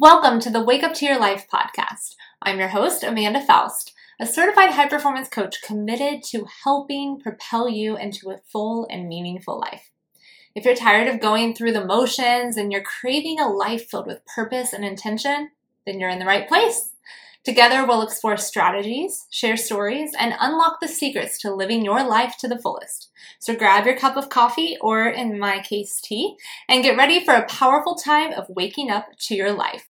Welcome to the Wake Up to Your Life podcast. I'm your host, Amanda Foust, a certified high performance coach committed to helping propel you into a full and meaningful life. If you're tired of going through the motions and you're craving a life filled with purpose and intention, then you're in the right place. Together, we'll explore strategies, share stories, and unlock the secrets to living your life to the fullest. So grab your cup of coffee, or in my case, tea, and get ready for a powerful time of waking up to your life.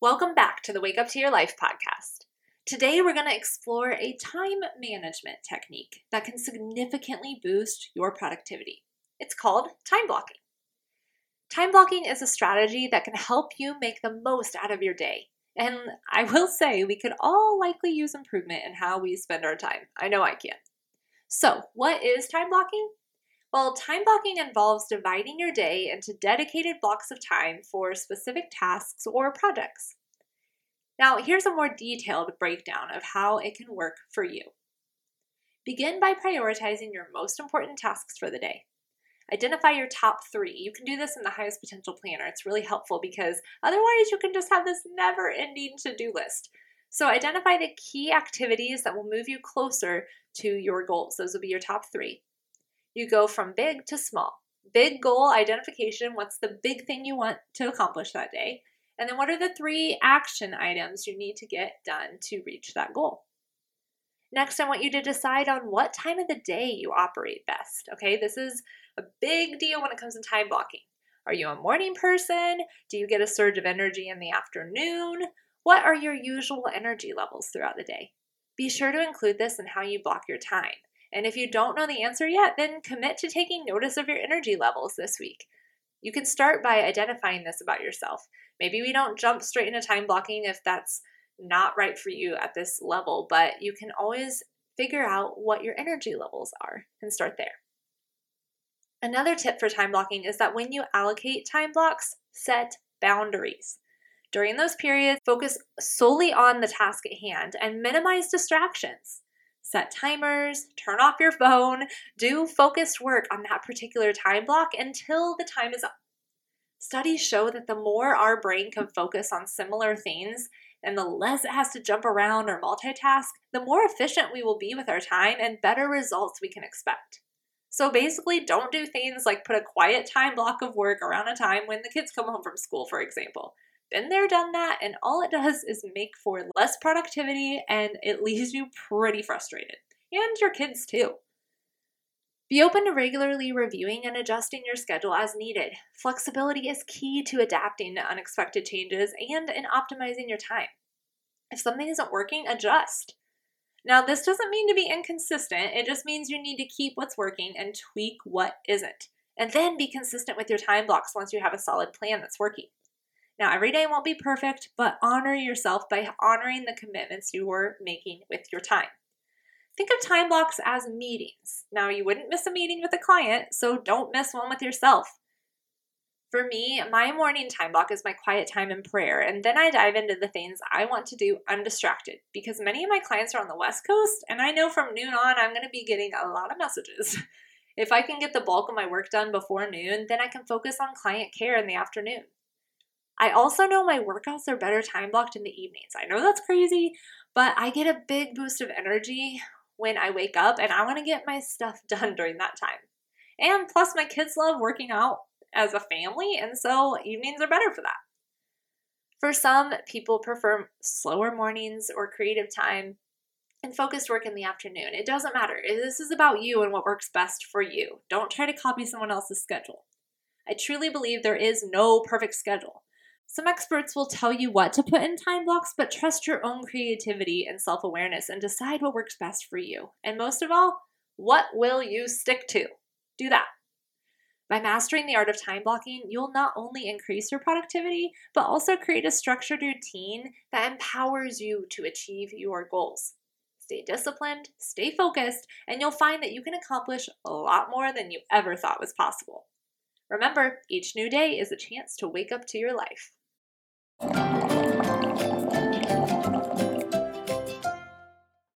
Welcome back to the Wake Up to Your Life podcast. Today, we're going to explore a time management technique that can significantly boost your productivity. It's called time blocking. Time blocking is a strategy that can help you make the most out of your day. And I will say, we could all likely use improvement in how we spend our time. I know I can. So, what is time blocking? Well, time blocking involves dividing your day into dedicated blocks of time for specific tasks or projects. Now, here's a more detailed breakdown of how it can work for you. Begin by prioritizing your most important tasks for the day. Identify your top three. You can do this in the highest potential planner. It's really helpful because otherwise you can just have this never ending to do list. So identify the key activities that will move you closer to your goals. Those will be your top three. You go from big to small. Big goal identification what's the big thing you want to accomplish that day? And then what are the three action items you need to get done to reach that goal? Next, I want you to decide on what time of the day you operate best. Okay, this is a big deal when it comes to time blocking. Are you a morning person? Do you get a surge of energy in the afternoon? What are your usual energy levels throughout the day? Be sure to include this in how you block your time. And if you don't know the answer yet, then commit to taking notice of your energy levels this week. You can start by identifying this about yourself. Maybe we don't jump straight into time blocking if that's not right for you at this level, but you can always figure out what your energy levels are and start there. Another tip for time blocking is that when you allocate time blocks, set boundaries. During those periods, focus solely on the task at hand and minimize distractions. Set timers, turn off your phone, do focused work on that particular time block until the time is up. Studies show that the more our brain can focus on similar things, and the less it has to jump around or multitask, the more efficient we will be with our time and better results we can expect. So basically, don't do things like put a quiet time block of work around a time when the kids come home from school, for example. Been there, done that, and all it does is make for less productivity and it leaves you pretty frustrated. And your kids too. Be open to regularly reviewing and adjusting your schedule as needed. Flexibility is key to adapting to unexpected changes and in optimizing your time. If something isn't working, adjust. Now, this doesn't mean to be inconsistent, it just means you need to keep what's working and tweak what isn't. And then be consistent with your time blocks once you have a solid plan that's working. Now, every day won't be perfect, but honor yourself by honoring the commitments you were making with your time. Think of time blocks as meetings. Now, you wouldn't miss a meeting with a client, so don't miss one with yourself. For me, my morning time block is my quiet time in prayer, and then I dive into the things I want to do undistracted because many of my clients are on the West Coast, and I know from noon on I'm going to be getting a lot of messages. If I can get the bulk of my work done before noon, then I can focus on client care in the afternoon. I also know my workouts are better time blocked in the evenings. I know that's crazy, but I get a big boost of energy when I wake up and I want to get my stuff done during that time. And plus, my kids love working out as a family, and so evenings are better for that. For some, people prefer slower mornings or creative time and focused work in the afternoon. It doesn't matter. This is about you and what works best for you. Don't try to copy someone else's schedule. I truly believe there is no perfect schedule. Some experts will tell you what to put in time blocks, but trust your own creativity and self awareness and decide what works best for you. And most of all, what will you stick to? Do that. By mastering the art of time blocking, you'll not only increase your productivity, but also create a structured routine that empowers you to achieve your goals. Stay disciplined, stay focused, and you'll find that you can accomplish a lot more than you ever thought was possible. Remember, each new day is a chance to wake up to your life.